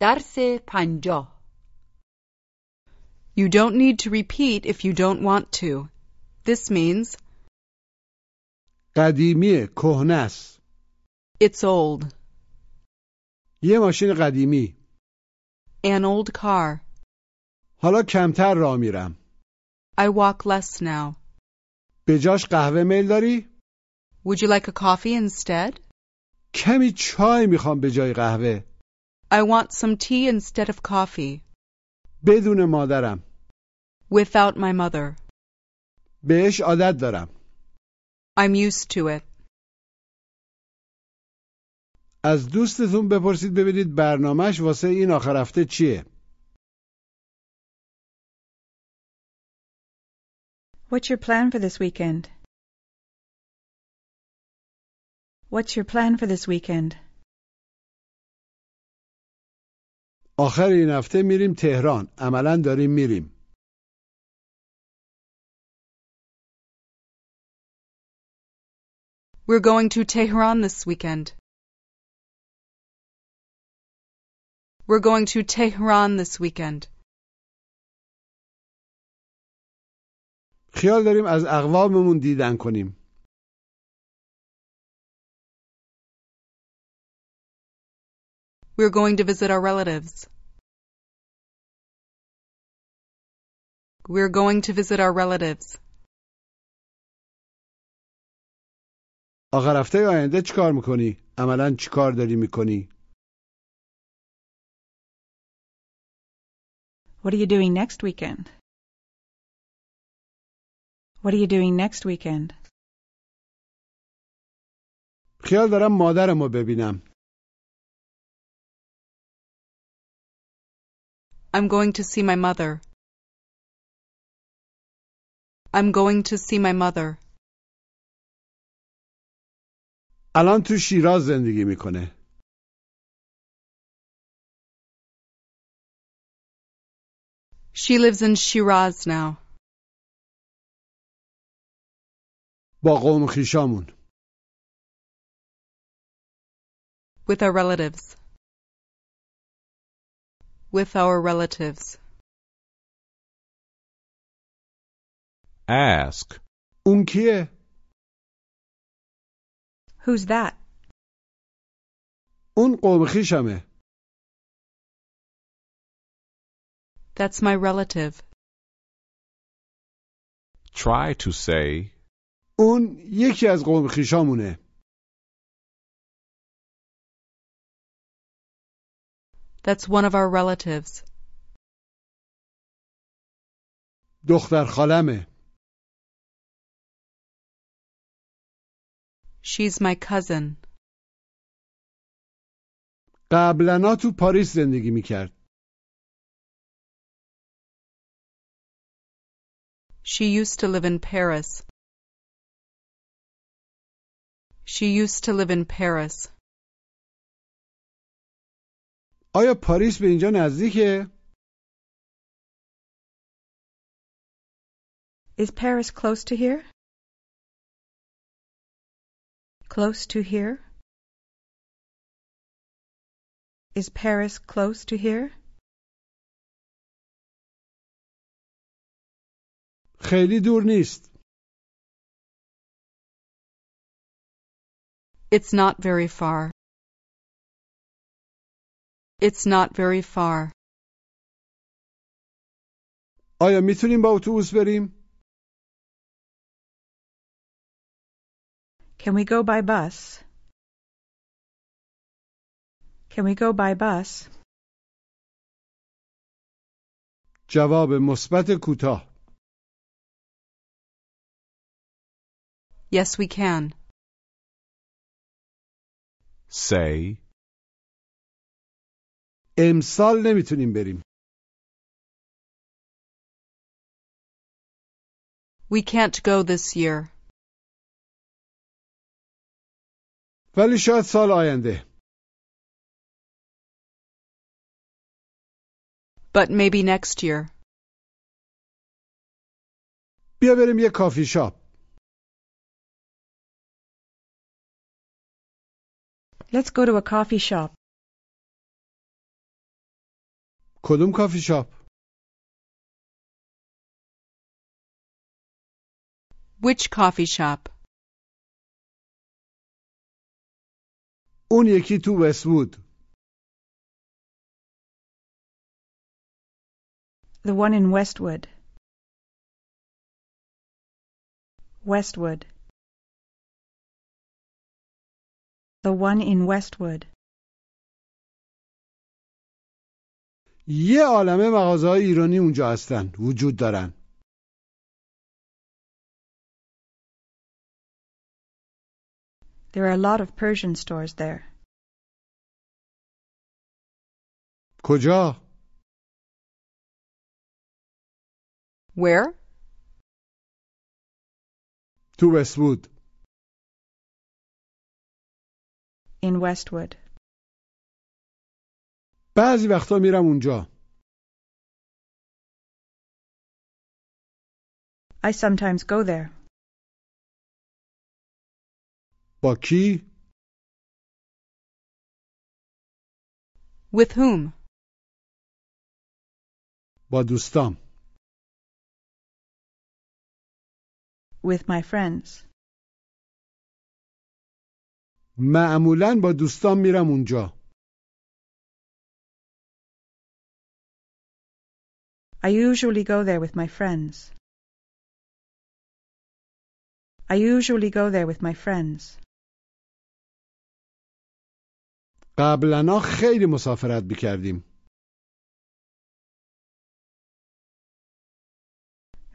درس پنجاه You don't need to repeat if you don't want to. This means قدیمی کهنه است it's old. یه ماشین قدیمی An old car. حالا کمتر راه میرم I walk less now. به جاش قهوه میل داری؟ Would you like a coffee instead? کمی چای میخوام به جای قهوه I want some tea instead of coffee. بدون مادرم Without my mother. بهش عادت دارم I'm used to it. از دوستتون بپرسید ببینید برنامهش واسه این آخر هفته چیه What's your plan for this weekend? What's your plan for this weekend? آخر این هفته میریم تهران عملا داریم میریم We're going to Tehran this weekend. We're going to Tehran this weekend. خیال داریم از اقواممون دیدن کنیم We're going to visit our relatives. We're going to visit our relatives. آخر هفته آینده چیکار میکنی؟ عملا چیکار داری میکنی؟ What are you doing next weekend? What are you doing next weekend? خیال دارم مادرمو ببینم I'm going to see my mother. I'm going to see my mother. الان تو شیراز زندگی میکنه She lives in Shiraz now. با قوم خیشامون With our relatives. With our relatives. Ask. اون کیه؟ Who's that? اون قوم خیشمه That's my relative. Try to say, اون یکی از قوم خیشامونه That's one of our relatives. دختر خالمه She's my cousin. قبلنا تو پاریس زندگی میکرد She used to live in Paris. She used to live in Paris. آیا پاریس به اینجا نزدیکه؟ Is Paris close to here? Close to here? Is Paris close to here? خیلی دور نیست It's not very far. It's not very far. آیا میتونیم با اتوبوس بریم؟ Can we go by bus? Can we go by bus? جواب مثبت کوتاه Yes, we can. say, امسال نمیتونیم بریم We can't go this year, ولی شاید سال آینده but maybe next year. بیا بریم یه کافی شاپ Let's go to a coffee shop. کدوم کافی شاپ Which coffee shop? اون یکی تو وستوود The one in Westwood. Westwood. The one in Westwood. یه عالمه مغازه‌های ایرانی اونجا هستن وجود دارن There are a lot of Persian stores there. کجا Where? تو وستوود In Westwood. بعضی وقتا میرم اونجا I sometimes go there. با کی With whom? با دوستام With my friends. معمولا با دوستام میرم اونجا I usually go there with my friends. I usually go there with my friends. قبلا خیلی مسافرت میکردیم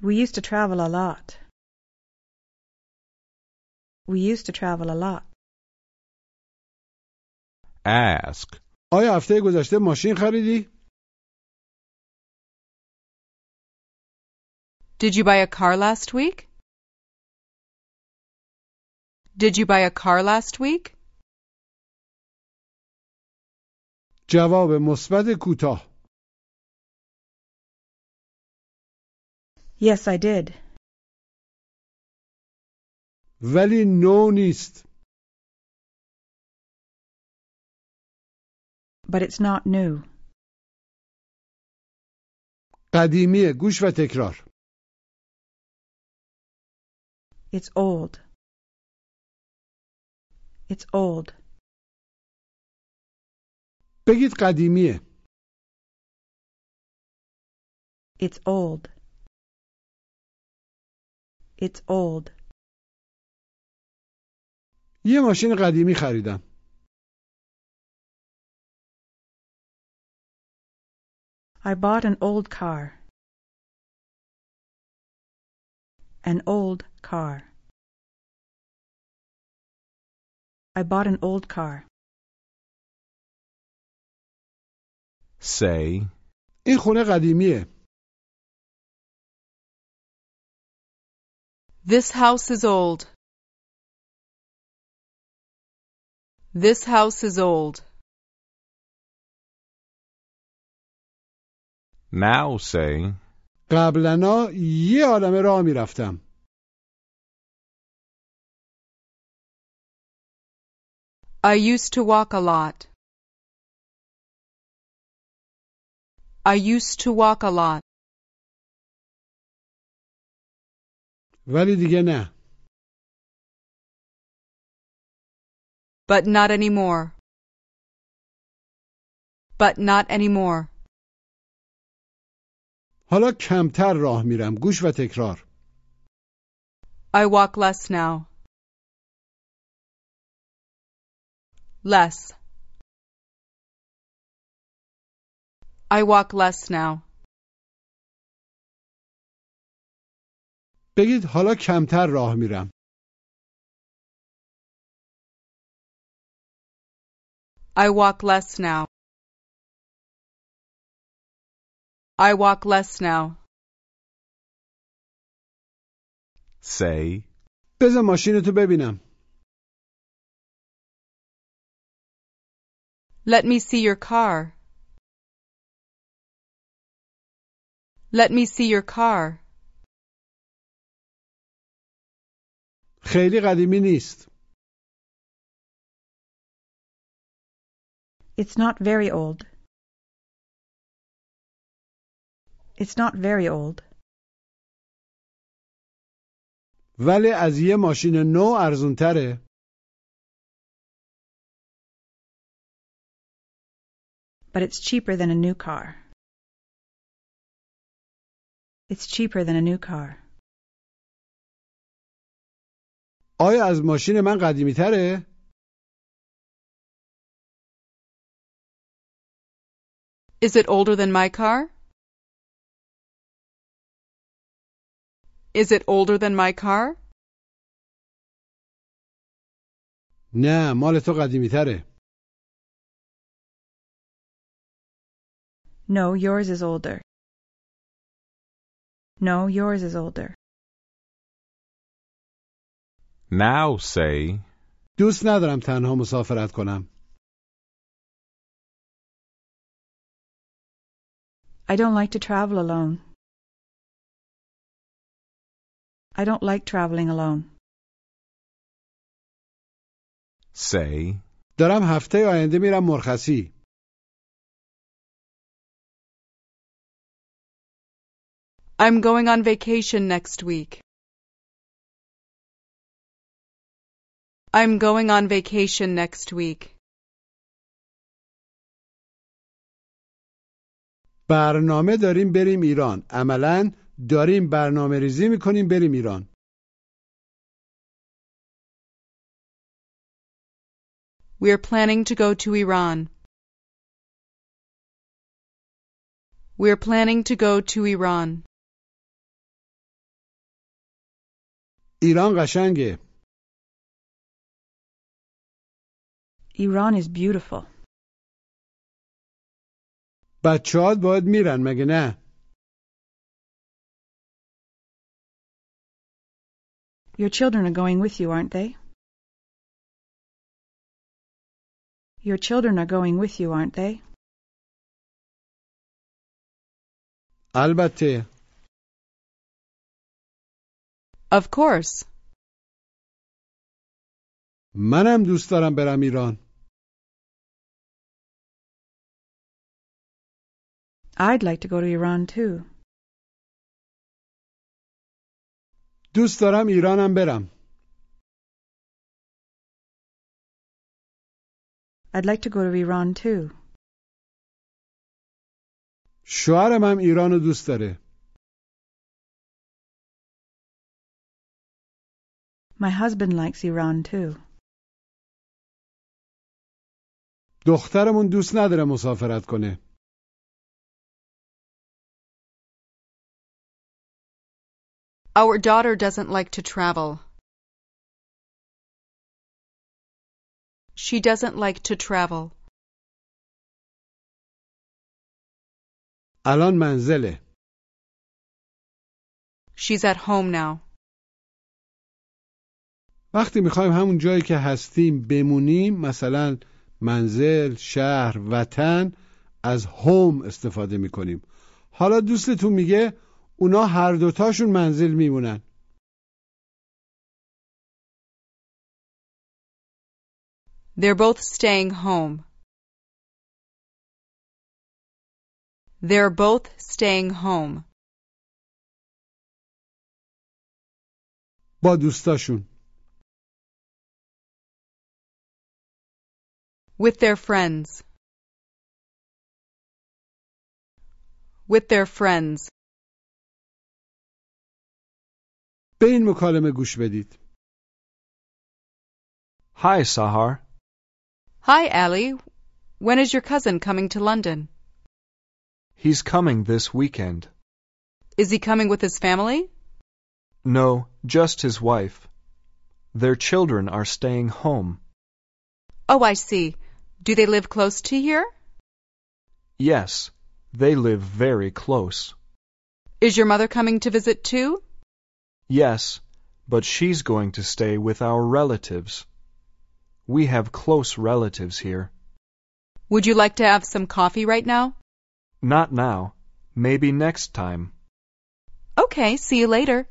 We used to travel a lot. We used to travel a lot. Ask. آیا هفته گذشته ماشین خریدی؟ Did you buy a car last week? Did you buy a car last week? جواب مثبت کوتاه Yes, I did. ولی نو نیست But it's not new. قدیمیه گوش و تکرار It's old. It's old. بگید قدیمیه It's old. It's old. یه ماشین قدیمی خریدم I bought an old car. An old car. I bought an old car. Say. این خونه قدیمیه This house is old. This house is old. Now say. قبلا یه عالمه راه میرفتم I used to walk a lot. I used to walk a lot. ولی دیگه نه But not anymore. But not anymore. حالا کمتر راه میرم گوش و تکرار I walk less now. Less. I walk less now. بگید حالا کمتر راه میرم I walk less now. I walk less now. Say. بذار ماشینتو ببینم Let me see your car. Let me see your car. خیلی قدیمی نیست It's not very old. It's not very old, ولی از یه ماشین نو ارزون تره but it's cheaper than a new car. It's cheaper than a new car. آیا از ماشین من قدیمی تره؟ Is it older than my car? Is it older than my car? نه مال تو قدیمی تره No, yours is older. No, yours is older. Now say, دوست ندارم تنها مسافرت کنم I don't like to travel alone. I don't like traveling alone. say, دارم هفته آینده میرم مرخصی I'm going on vacation next week. I'm going on vacation next week. برنامه داریم بریم ایران عملا داریم برنامه ریزی می‌کنیم بریم ایران We're planning to go to Iran. We're planning to go to Iran. ایران قشنگه Iran is beautiful. بچه‌هات باید میرن مگه نه Your children are going with you, aren't they? Your children are going with you, aren't they? البته Of course. منم دوست دارم برم ایران I'd like to go to Iran too. دوست دارم ایرانم برم I'd like to go to Iran too. شوهرم هم ایران رو دوست داره My husband likes Iran too. دخترمون دوست نداره مسافرت کنه Our daughter doesn't like to travel. She doesn't like to travel. الان منزله She's at home now. وقتی می‌خوایم همون جایی که هستیم بمونیم مثلا منزل، شهر، وطن از هوم استفاده می‌کنیم حالا دوستتون میگه اونا هر دوتاشون منزل میمونن They're both staying home. They're both staying home. با دوستاشون With their friends. With their friends. به این مکالمه گوش بدید Hi, Sahar. Hi, Allie. When is your cousin coming to London? He's coming this weekend. Is he coming with his family? No, just his wife. Their children are staying home. Oh, I see. Do they live close to here? Yes, they live very close. Is your mother coming to visit too? Yes, but she's going to stay with our relatives. We have close relatives here. Would you like to have some coffee right now? Not now. Maybe next time. Okay, see you later.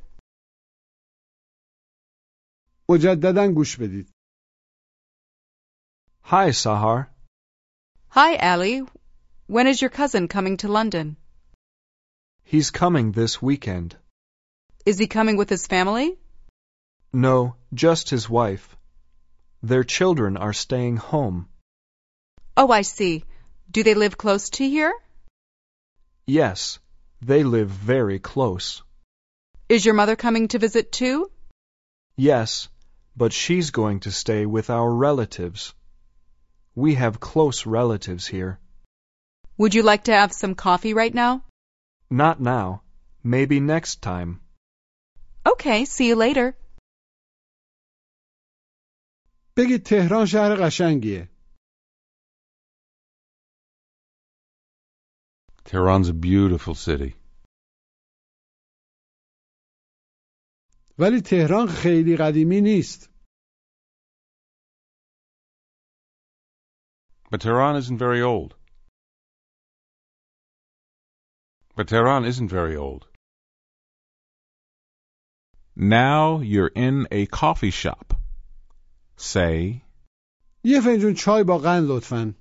مجددا گوش بدید Hi, Sahar. Hi, Allie. When is your cousin coming to London? He's coming this weekend. Is he coming with his family? No, just his wife. Their children are staying home. Oh, I see. Do they live close to here? Yes, they live very close. Is your mother coming to visit too? Yes, but she's going to stay with our relatives. We have close relatives here. Would you like to have some coffee right now? Not now. Maybe next time. Okay, see you later. بگید تهران شهر قشنگیه Tehran's a beautiful city. ولی تهران خیلی قدیمی نیست But Tehran isn't very old. But Tehran isn't very old. Now you're in a coffee shop. Say, یه فنجون چای با قند لطفا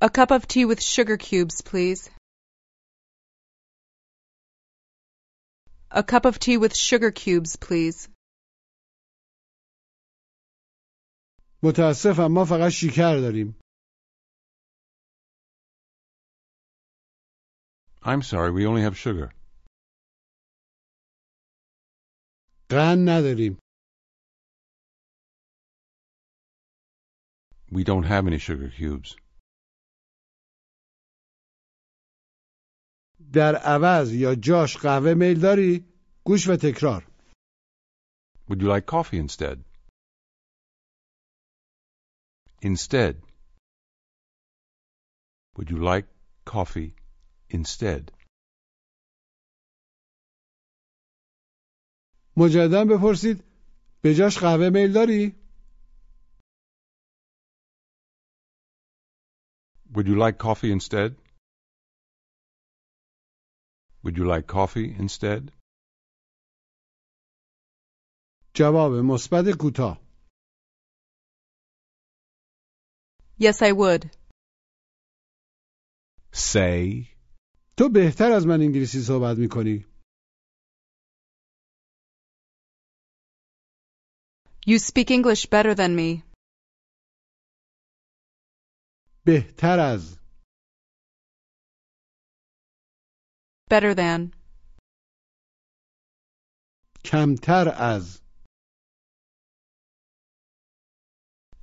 A cup of tea with sugar cubes, please. A cup of tea with sugar cubes, please. متاسفم ما فقط شیکر داریم I'm sorry, we only have sugar. قند نداریم We don't have any sugar cubes. در عوض یا جاش قهوه میل داری؟ گوش و تکرار Would you like coffee instead? Instead. Would you like coffee instead? مجددا بپرسید به جاش قهوه میل داری؟ Would you like coffee instead? Would you like coffee instead? جواب مثبت کوتاه Yes, I would. say, تو بهتر از من انگلیسی صحبت می‌کنی You speak English better than me. بهتر از Better than. کمتر از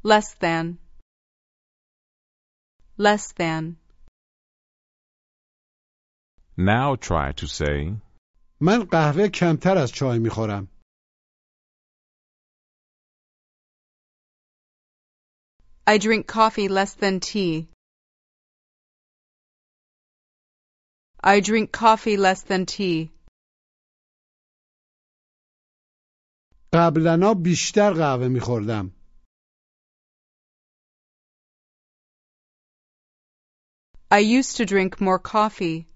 Less than. Less than. now try to say, من قهوه کمتر از چای میخورم I drink coffee less than tea. I drink coffee less than tea. قبلنا بیشتر قهوه میخوردم I used to drink more coffee.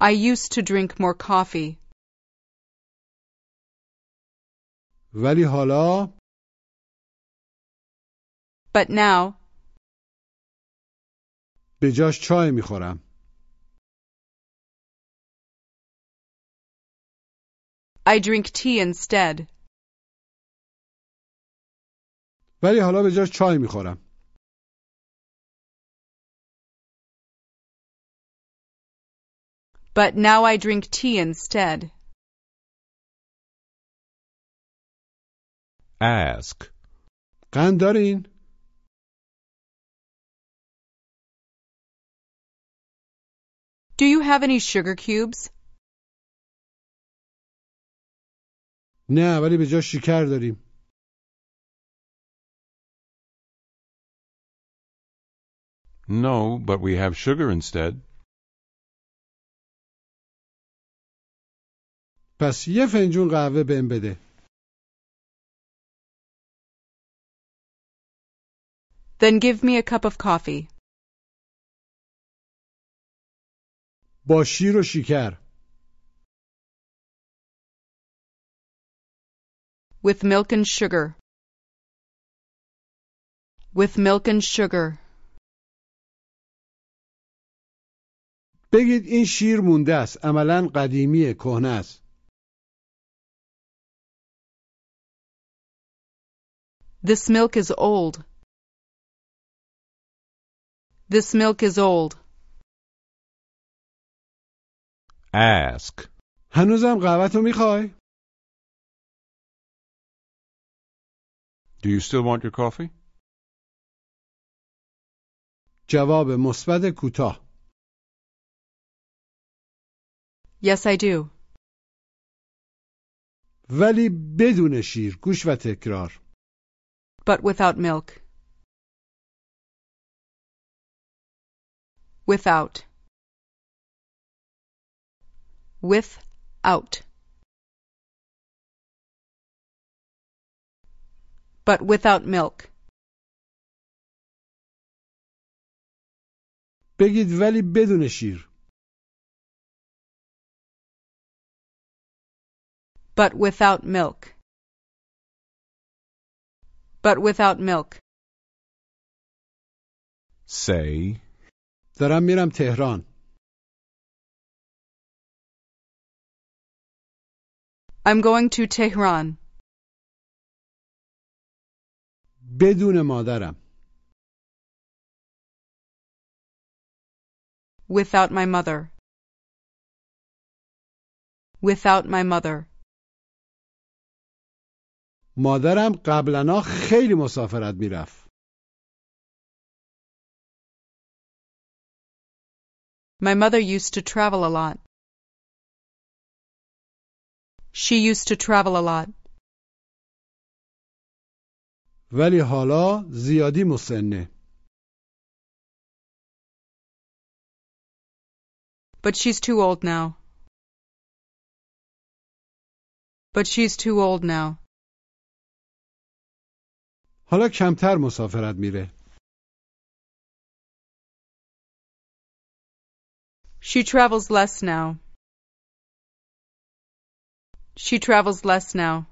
I used to drink more coffee. ولی حالا But now, به جاش چای میخورم I drink tea instead. ولی حالا به جاش چای میخورم But now I drink tea instead. ask, قند دارین؟ Do you have any sugar cubes? نه ولی به جاش شکر داریم No, but we have sugar instead. پس یه فنجون قهوه بهم بده Then give me a cup of coffee. با شیر و شکر With milk and sugar. With milk and sugar. بگید این شیر مونده است عملا قدیمیه کهنه است This milk is old. This milk is old. Ask. هنوزم قهوه‌تو میخوای Do you still want your coffee? جواب مثبت کوتاه Yes, I do. ولی بدون شیر گوش و تکرار But without milk. Without. Without. But without milk. بگید ولی بدون شیر But without milk. But without milk. Say. دارم میرم تهران I'm going to Tehran. بدون مادرم Without my mother. Without my mother. مادرم قبلنا خیلی مسافرت میرفت My mother used to travel a lot. She used to travel a lot. ولی حالا زیادی مسنه But she's too old now. But she's too old now. حالا کمتر مسافرت میره She travels less now. She travels less now.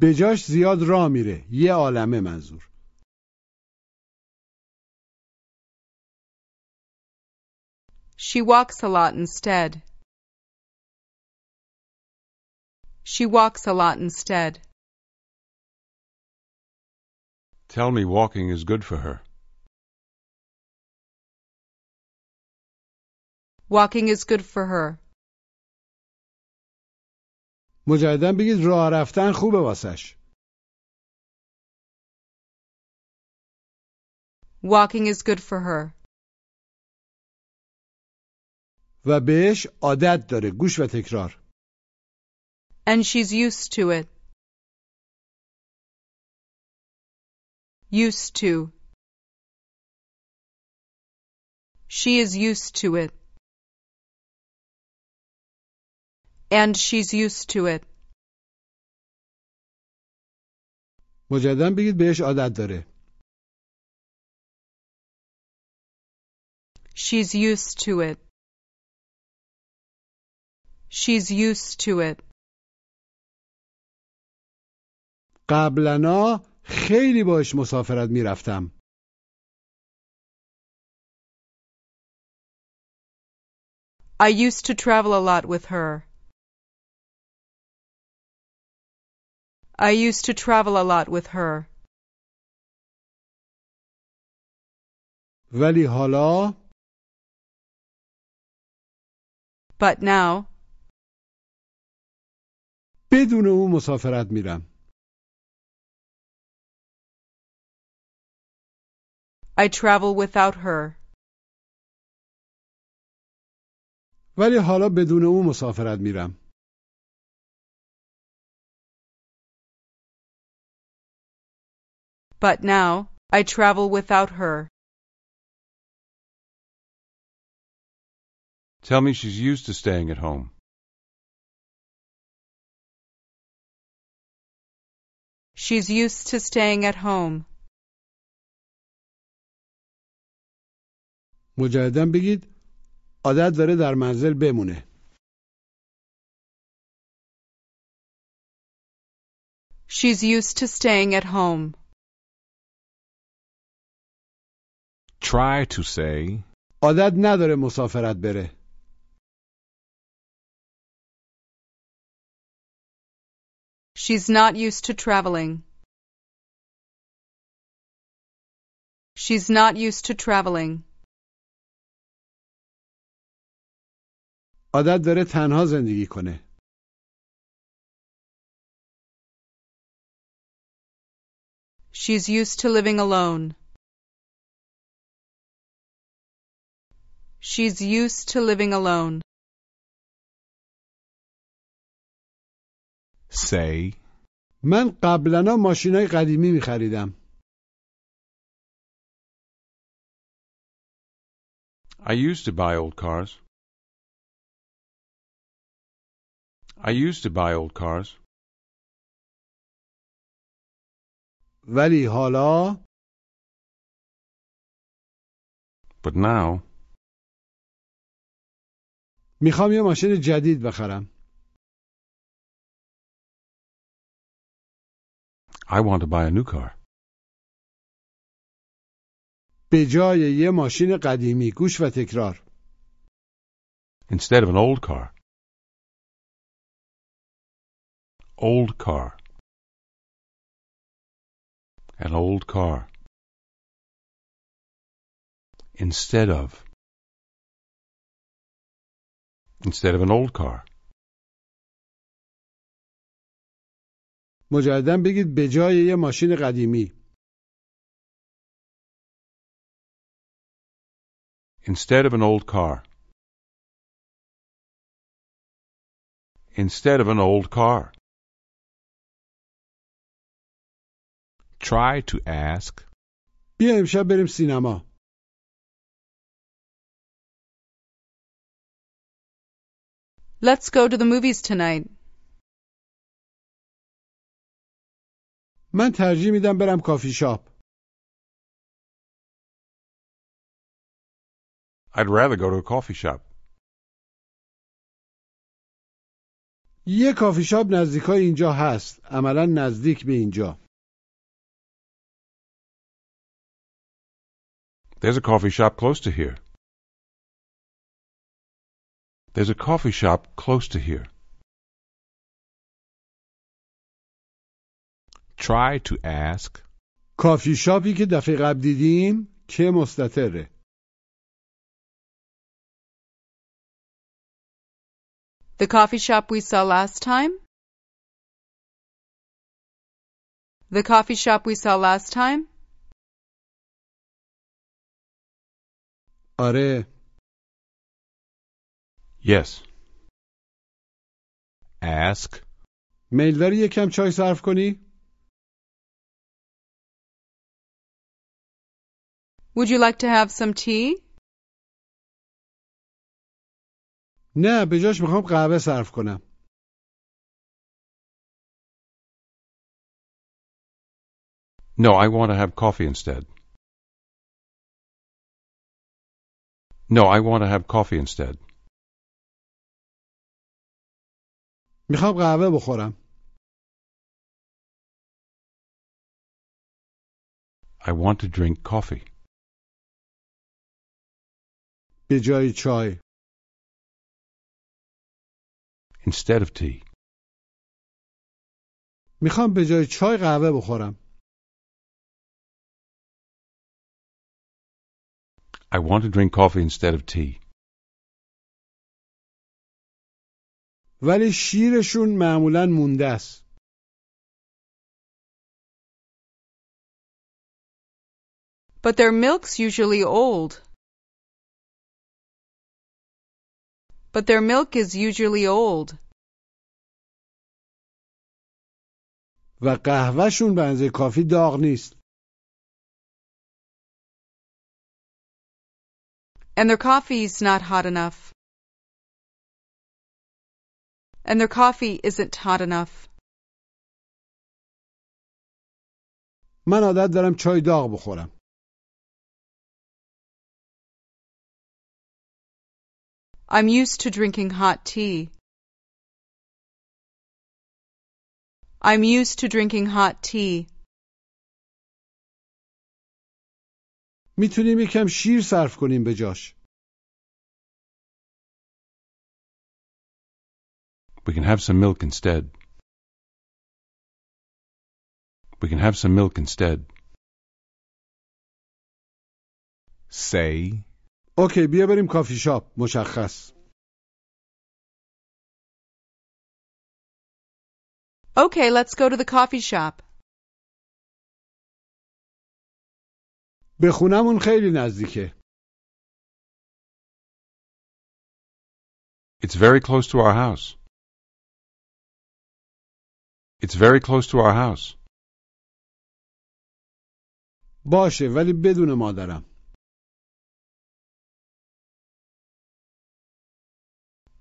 به جاش زیاد راه میره یه عالمه منظور She walks a lot instead. She walks a lot instead. Tell me walking is good for her. Walking is good for her. مجددا بگید راه رفتن خوبه واسش Walking is good for her. و بهش عادت داره گوش و تکرار And she's used to it. Used to. She is used to it. And she's used to it. مجددا بگید بهش عادت داره She's used to it. She's used to it. قبلنا خیلی باش مسافرت می‌رفتم I used to travel a lot with her. I used to travel a lot with her. ولی حالا But now, بدون او مسافرت میرم I travel without her. ولی حالا بدون او مسافرت میرم But now, I travel without her. Tell me she's used to staying at home. She's used to staying at home. مجددا بگید عادت داره در منزل بمونه She's used to staying at home. Try to say عادت نداره مسافرت بره She's not used to traveling. She's not used to traveling. عادت داره تنها زندگی کنه She's used to living alone. She's used to living alone. say من قبلا ماشینای قدیمی می خریدم I used to buy old cars. I used to buy old cars. ولی حالا But now, می‌خوام یه ماشین جدید بخرم I want to buy a new car. به جای یه ماشین قدیمی گوش و تکرار Instead of an old car. Old car. An old car. Instead of. Instead of an old car. مجددا بگید به جای یه ماشین قدیمی Instead of an old car. Instead of an old car. Try to ask. بیا امشب بریم سینما. Let's go to the movies tonight. من ترجیح میدم برم کافی شاپ. I'd rather go to a coffee shop. یه کافی شاپ نزدیکای اینجا هست. عملا نزدیک به اینجا. There's a coffee shop close to here. There's a coffee shop close to here. try to ask کافی شاپی که دفعه قبل دیدیم که مستطره The coffee shop we saw last time? The coffee shop we saw last time? آره Yes. ask میل داری یکم چای صرف کنی؟ Would you like to have some tea? نه به جاش میخوام قهوه صرف کنم No, I want to have coffee instead. No, I want to have coffee instead. میخوام قهوه بخورم I want to drink coffee. به جای چای instead of tea. میخوام به جای چای قهوه بخورم I want to drink coffee instead of tea. ولی شیرشون معمولا مونده است But their milk's usually old. But their milk is usually old. و قهوهشون به اندازه کافی داغ نیست And their coffee's not hot enough. And their coffee isn't hot enough. من عادت دارم چای داغ بخورم I'm used to drinking hot tea. I'm used to drinking hot tea. میتونیم یکم شیر صرف کنیم به جاش We can have some milk instead. We can have some milk instead. Say, اوکی بیا بریم کافی شاپ مشخص Okay, let's go to the coffee shop. به خونمون خیلی نزدیکه It's very close to our house. It's very close to our house. باشه ولی بدون مادرم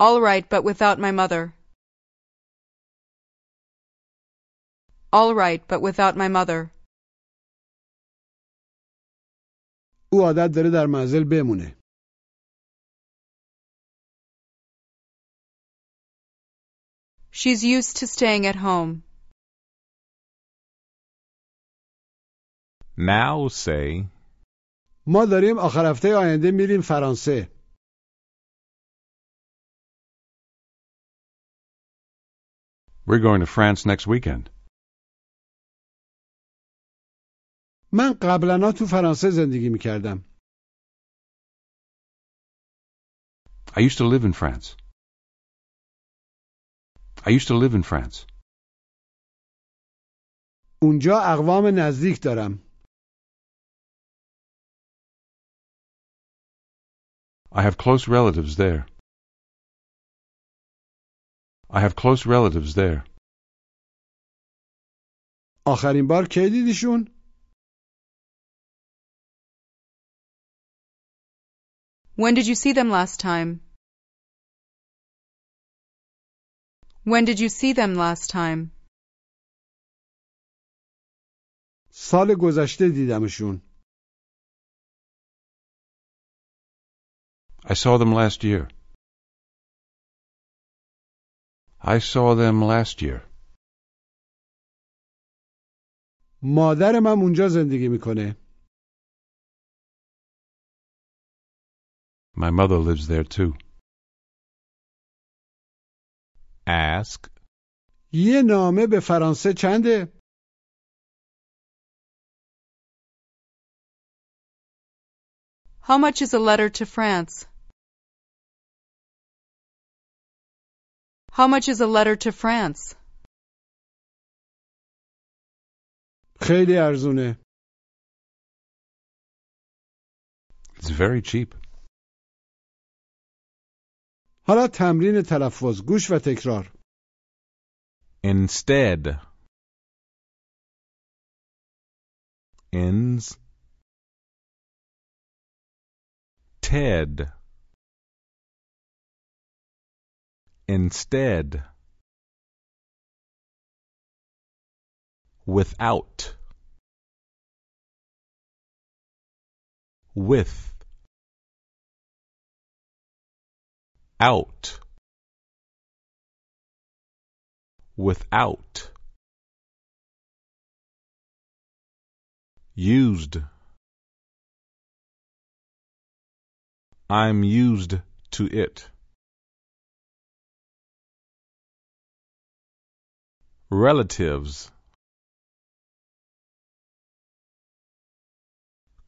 All right, but without my mother. All right, but without my mother. او عادت داره در منزل بمونه She's used to staying at home. now say, ما داریم آخر هفته آینده میریم فرانسه We're going to France next weekend. من قبلا تو فرانسه زندگی می‌کردم I used to live in France. I used to live in France. اونجا اقوام نزدیک دارم I have close relatives there. I have close relatives there. آخرین بار کی دیدیشون؟ When did you see them last time? When did you see them last time? سال گذشته دیدمشون I saw them last year. I saw them last year. مادرم هم اونجا زندگی میکنه My mother lives there too. ask, یه نامه به فرانسه چنده؟ How much is a letter to France? How much is a letter to France? خیلی ارزونه It's very cheap. حالا تمرین تلفظ گوش و تکرار instead, ends, Ted, instead, without, with, out, without, used. I'm used to it. Relatives.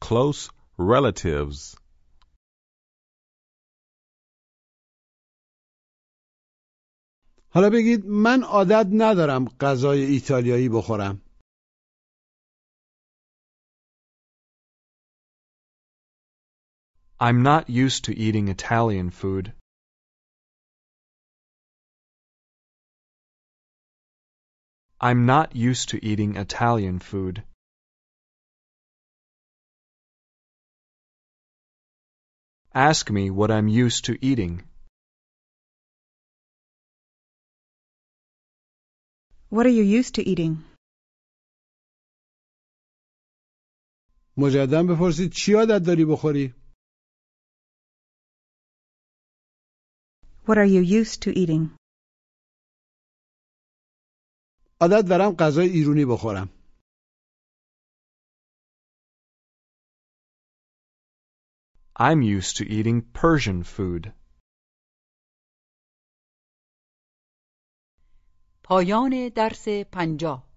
Close relatives. حالا بگید من عادت ندارم غذای ایتالیایی بخورم I'm not used to eating Italian food. I'm not used to eating Italian food. Ask me what I'm used to eating. What are you used to eating? مجددا بپرسید چی عادت داری بخوری؟ What are you used to eating? عادت دارم غذای ایرونی بخورم I'm used to eating Persian food. پایان درس پنجاه.